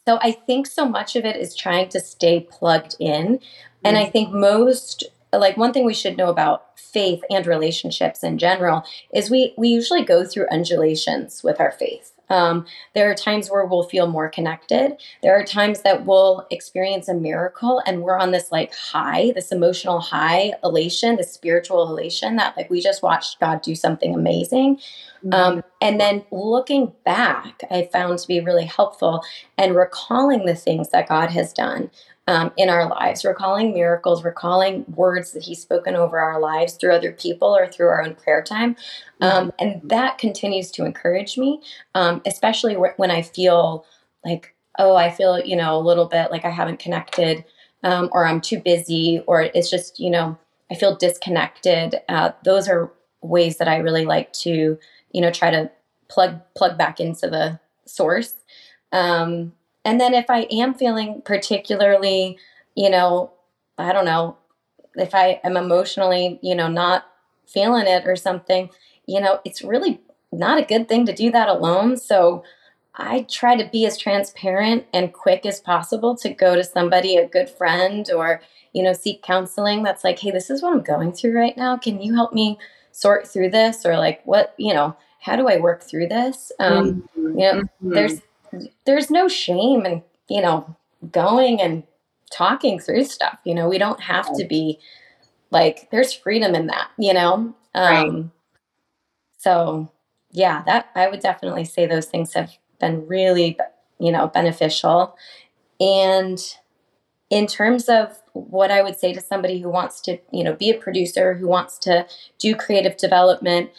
So I think so much of it is trying to stay plugged in. And I mm. think most like one thing we should know about faith and relationships in general is we we usually go through undulations with our faith um, there are times where we'll feel more connected. There are times that we'll experience a miracle and we're on this like high, this emotional high elation, this spiritual elation that like we just watched God do something amazing. Mm-hmm. Um, and then looking back, I found to be really helpful and recalling the things that God has done um, in our lives, recalling miracles, recalling words that He's spoken over our lives through other people or through our own prayer time. Um, and that continues to encourage me, um, especially when I feel like, oh, I feel, you know, a little bit like I haven't connected um, or I'm too busy or it's just, you know, I feel disconnected. Uh, those are ways that I really like to, you know, try to plug plug back into the source. Um, and then if I am feeling particularly, you know, I don't know, if I am emotionally, you know, not feeling it or something, you know, it's really not a good thing to do that alone. So I try to be as transparent and quick as possible to go to somebody, a good friend, or, you know, seek counseling that's like, hey, this is what I'm going through right now. Can you help me sort through this? Or like, what, you know, how do I work through this? Um, mm-hmm. You know, mm-hmm. there's there's no shame in, you know, going and talking through stuff. You know, we don't have to be like there's freedom in that, you know? Um right. so yeah, that I would definitely say those things have been really, you know, beneficial. And in terms of what I would say to somebody who wants to, you know, be a producer, who wants to do creative development,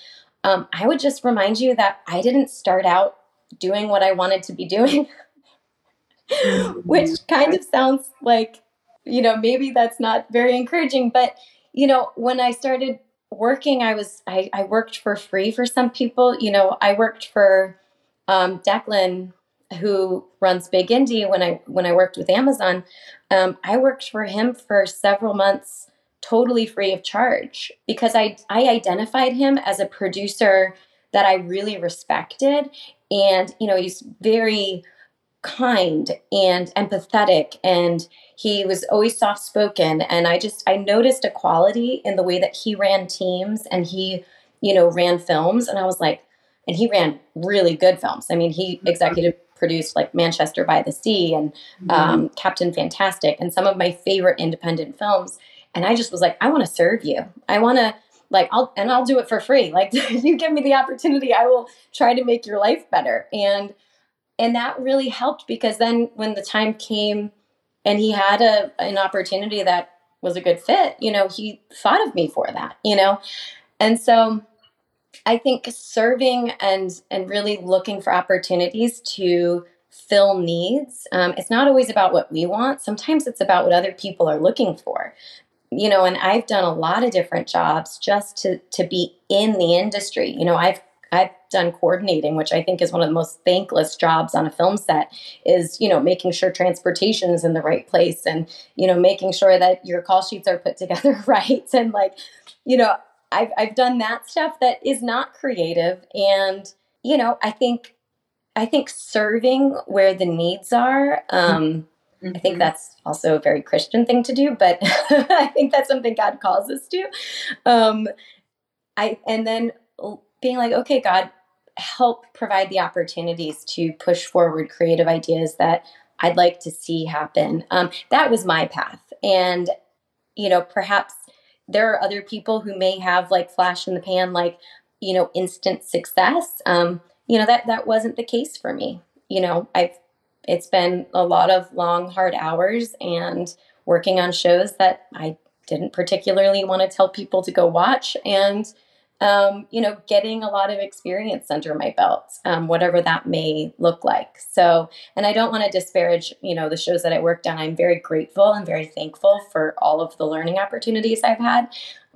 um, I would just remind you that I didn't start out doing what I wanted to be doing, which kind of sounds like, you know, maybe that's not very encouraging. But, you know, when I started working, I was, I, I worked for free for some people. You know, I worked for um, Declan, who runs Big Indie, when I when I worked with Amazon, um, I worked for him for several months totally free of charge because I I identified him as a producer that I really respected, and you know he's very kind and empathetic and he was always soft spoken and i just i noticed a quality in the way that he ran teams and he you know ran films and i was like and he ran really good films. I mean, he mm-hmm. executive produced like Manchester by the Sea and mm-hmm. um, Captain Fantastic and some of my favorite independent films. And I just was like, I want to serve you. I want to like I'll and I'll do it for free. Like you give me the opportunity, I will try to make your life better. And and that really helped because then when the time came and he had a an opportunity that was a good fit, you know, he thought of me for that, you know. And so I think serving and and really looking for opportunities to fill needs. Um, it's not always about what we want. Sometimes it's about what other people are looking for. You know, and I've done a lot of different jobs just to to be in the industry. You know, I've I've done coordinating, which I think is one of the most thankless jobs on a film set, is, you know, making sure transportation is in the right place and, you know, making sure that your call sheets are put together right. And like, you know, I've I've done that stuff that is not creative and you know, I think I think serving where the needs are um mm-hmm. I think that's also a very Christian thing to do, but I think that's something God calls us to. Um I and then being like, okay, God, help provide the opportunities to push forward creative ideas that I'd like to see happen. Um, that was my path. And, you know, perhaps there are other people who may have like flash in the pan, like, you know, instant success. Um, you know, that that wasn't the case for me. You know, I've it's been a lot of long, hard hours and working on shows that I didn't particularly want to tell people to go watch. And um, you know, getting a lot of experience under my belt, um, whatever that may look like. So, and I don't want to disparage, you know, the shows that I worked on. I'm very grateful and very thankful for all of the learning opportunities I've had.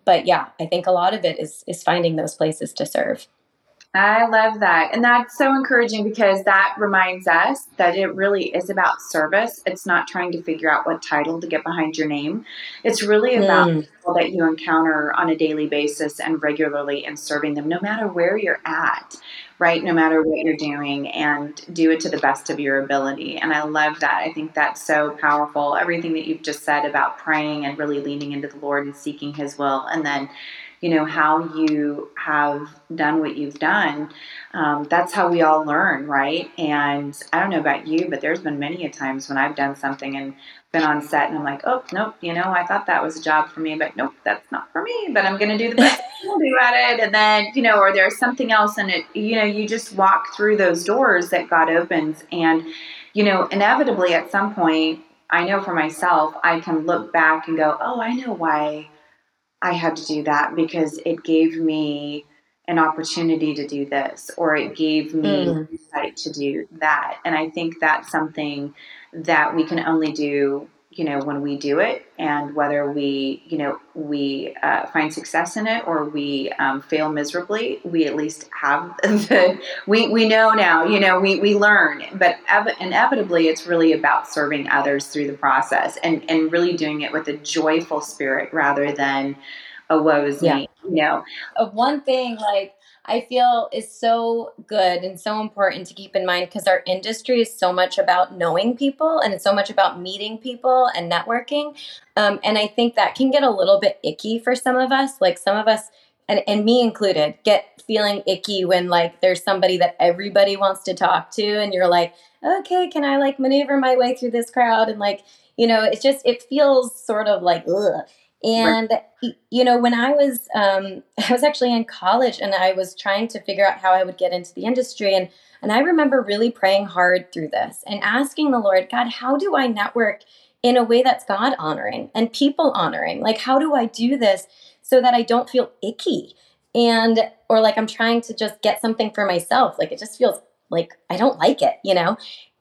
But yeah, I think a lot of it is is finding those places to serve. I love that. And that's so encouraging because that reminds us that it really is about service. It's not trying to figure out what title to get behind your name. It's really about mm. people that you encounter on a daily basis and regularly and serving them no matter where you're at, right? No matter what you're doing and do it to the best of your ability. And I love that. I think that's so powerful. Everything that you've just said about praying and really leaning into the Lord and seeking his will and then you know how you have done what you've done um, that's how we all learn right? And i don't know about you but there's been many a times when i've done something and been on set and i'm like oh nope you know i thought that was a job for me but nope that's not for me but i'm going to do the best i can do at it. And then you know or there's something else and it you know you just walk through those doors that god opens and you know inevitably at some point i know for myself i can look back and go oh i know why I had to do that because it gave me an opportunity to do this or it gave me mm. insight to do that. And I think that's something that we can only do you know when we do it and whether we you know we uh, find success in it or we um, fail miserably we at least have the we, we know now you know we, we learn but ev- inevitably it's really about serving others through the process and and really doing it with a joyful spirit rather than a woe's yeah. me you know of one thing like I feel is so good and so important to keep in mind because our industry is so much about knowing people and it's so much about meeting people and networking. Um, and I think that can get a little bit icky for some of us. Like some of us, and, and me included, get feeling icky when like there's somebody that everybody wants to talk to and you're like, okay, can I like maneuver my way through this crowd? And like, you know, it's just, it feels sort of like, ugh. And right. you know, when I was um, I was actually in college and I was trying to figure out how I would get into the industry and and I remember really praying hard through this and asking the Lord, God, how do I network in a way that's God honoring and people honoring? Like how do I do this so that I don't feel icky? And or like I'm trying to just get something for myself. Like it just feels like I don't like it, you know?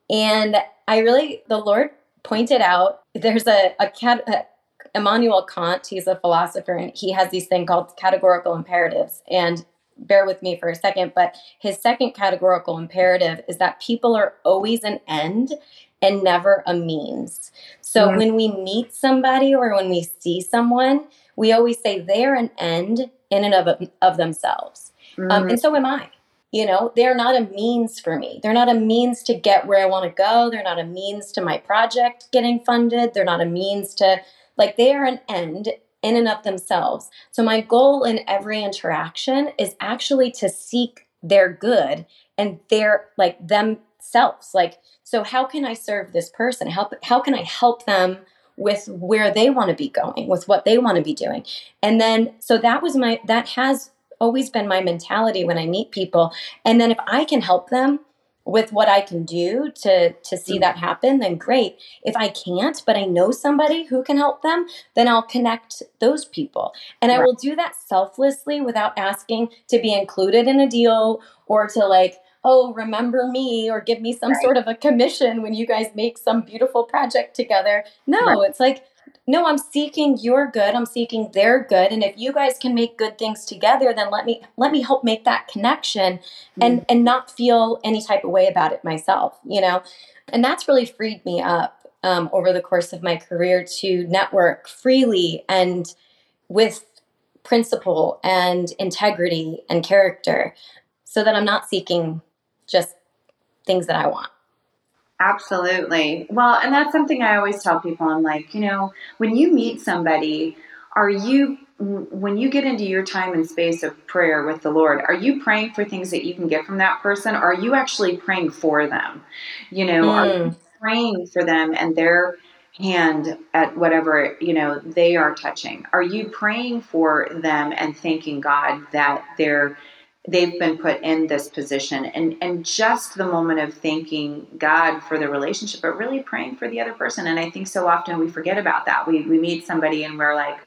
And I really the Lord pointed out there's a, a, cat, Immanuel Kant, he's a philosopher, and he has these thing called categorical imperatives. And bear with me for a second, but his second categorical imperative is that people are always an end and never a means. So mm-hmm. when we meet somebody or when we see someone, we always say they're an end in and of, of themselves. Um, mm-hmm. Um, and so am I. You know, they're not a means for me. They're not a means to get where I want to go. They're not a means to my project getting funded. They're not a means to like they are an end in and of themselves. So my goal in every interaction is actually to seek their good and their like themselves. Like, so how can I serve this person? How, how can I help them with where they want to be going, with what they want to be doing? And then, so that was my, that has always been my mentality when I meet people. And then if I can help them, with what I can do to to see mm-hmm. that happen, then great. If I can't, but I know somebody who can help them, then I'll connect those people. And I will do that selflessly without asking to be included in a deal or to like, oh, remember me or give me some right. sort of a commission when you guys make some beautiful project together. No, right. it's like no, I'm seeking your good. I'm seeking their good. And if you guys can make good things together, then let me let me help make that connection and mm. and not feel any type of way about it myself, you know? And that's really freed me up um, over the course of my career to network freely and with principle and integrity and character so that I'm not seeking just things that I want. Absolutely. Well, and that's something I always tell people. I'm like, you know, when you meet somebody, are you when you get into your time and space of prayer with the Lord, are you praying for things that you can get from that person? Or are you actually praying for them? You know, mm. are you mm. praying for them and their hand at whatever, you know, they are touching? Are you praying for them and thanking God that they're they've been put in this position. And and just the moment of thanking God for the relationship but really praying for the other person. And I think so often we forget about that. We we meet somebody and we're like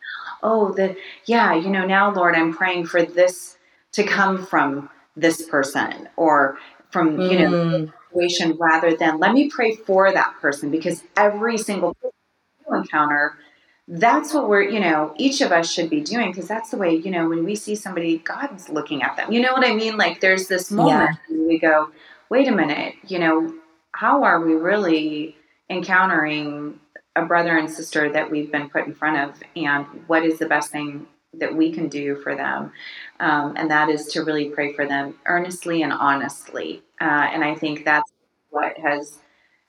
oh the yeah you know now Lord I'm praying for this to come from this person or from you know mm. situation rather than let me pray for that person. Because every single person you encounter that's what we're, you know, each of us should be doing because that's the way, you know, when we see somebody, God's looking at them. You know what I mean? Like there's this moment yeah. we go, wait a minute, you know, how are we really encountering a brother and sister that we've been put in front of? And what is the best thing that we can do for them? Um, and that is to really pray for them earnestly and honestly. Uh, and I think that's what has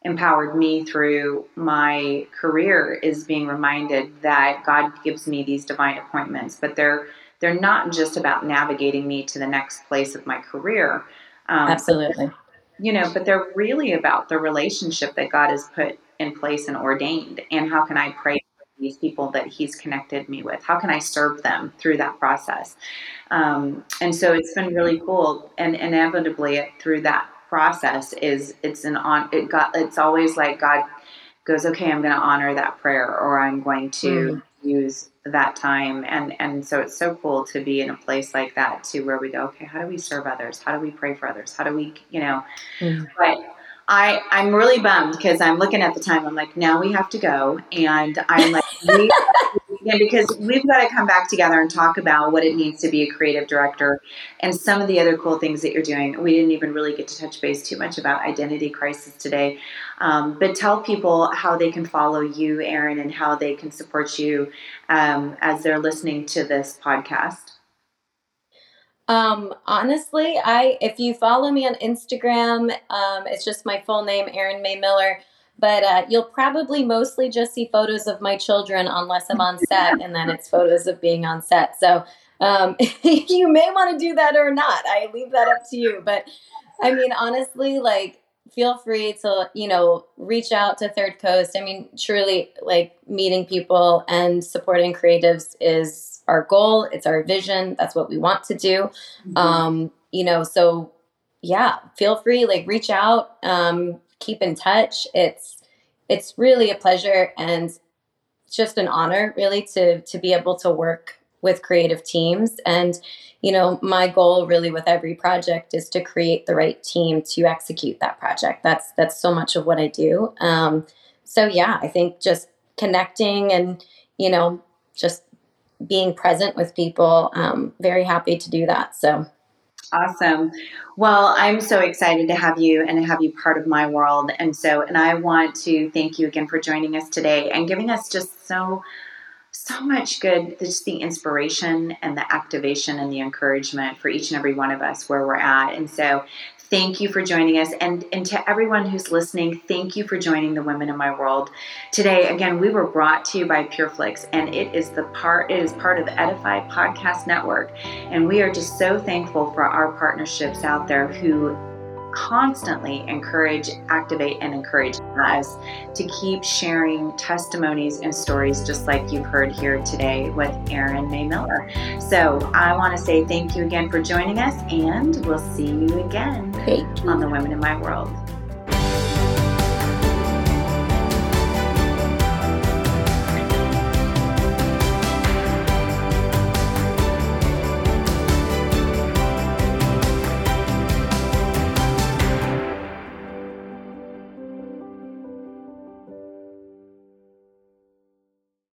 empowered me through my career is being reminded that God gives me these divine appointments, but they're they're not just about navigating me to the next place of my career. Um, Absolutely. You know, but they're really about the relationship that God has put in place and ordained, and how can I pray for these people that He's connected me with? How can I serve them through that process? Um, and so it's been really cool, and inevitably through that process is it's an on it got it's always like God goes okay I'm going to honor that prayer or I'm going to mm. use that time and and so it's so cool to be in a place like that to where we go okay how do we serve others how do we pray for others how do we you know mm. but I, I'm really bummed because I'm looking at the time. I'm like, now we have to go. And I'm like, we, because we've got to come back together and talk about what it means to be a creative director and some of the other cool things that you're doing. We didn't even really get to touch base too much about identity crisis today. Um, but tell people how they can follow you, Erin, and how they can support you um, as they're listening to this podcast. Um, honestly, I if you follow me on Instagram, um, it's just my full name, Erin Mae Miller. But uh, you'll probably mostly just see photos of my children unless I'm on set, and then it's photos of being on set. So um, you may want to do that or not. I leave that up to you. But I mean, honestly, like feel free to you know reach out to third coast. I mean truly like meeting people and supporting creatives is our goal. It's our vision. That's what we want to do. Mm-hmm. um you know so yeah feel free like reach out um keep in touch. It's it's really a pleasure and just an honor really to to be able to work with creative teams and you know, my goal really with every project is to create the right team to execute that project. That's that's so much of what I do. Um, so yeah, I think just connecting and you know just being present with people. Um, very happy to do that. So awesome. Well, I'm so excited to have you and to have you part of my world. And so, and I want to thank you again for joining us today and giving us just so so much good, just the inspiration and the activation and the encouragement for each and every one of us where we're at. And so thank you for joining us. And, and to everyone who's listening, thank you for joining the Women in My World. Today, again, we were brought to you by PureFlix, and it is the part, it is part of the Edify Podcast Network. And we are just so thankful for our partnerships out there who constantly encourage, activate, and encourage us to keep sharing testimonies and stories just like you've heard here today with Erin Mae Miller. So I want to say thank you again for joining us, and we'll see you again on the Women in My World.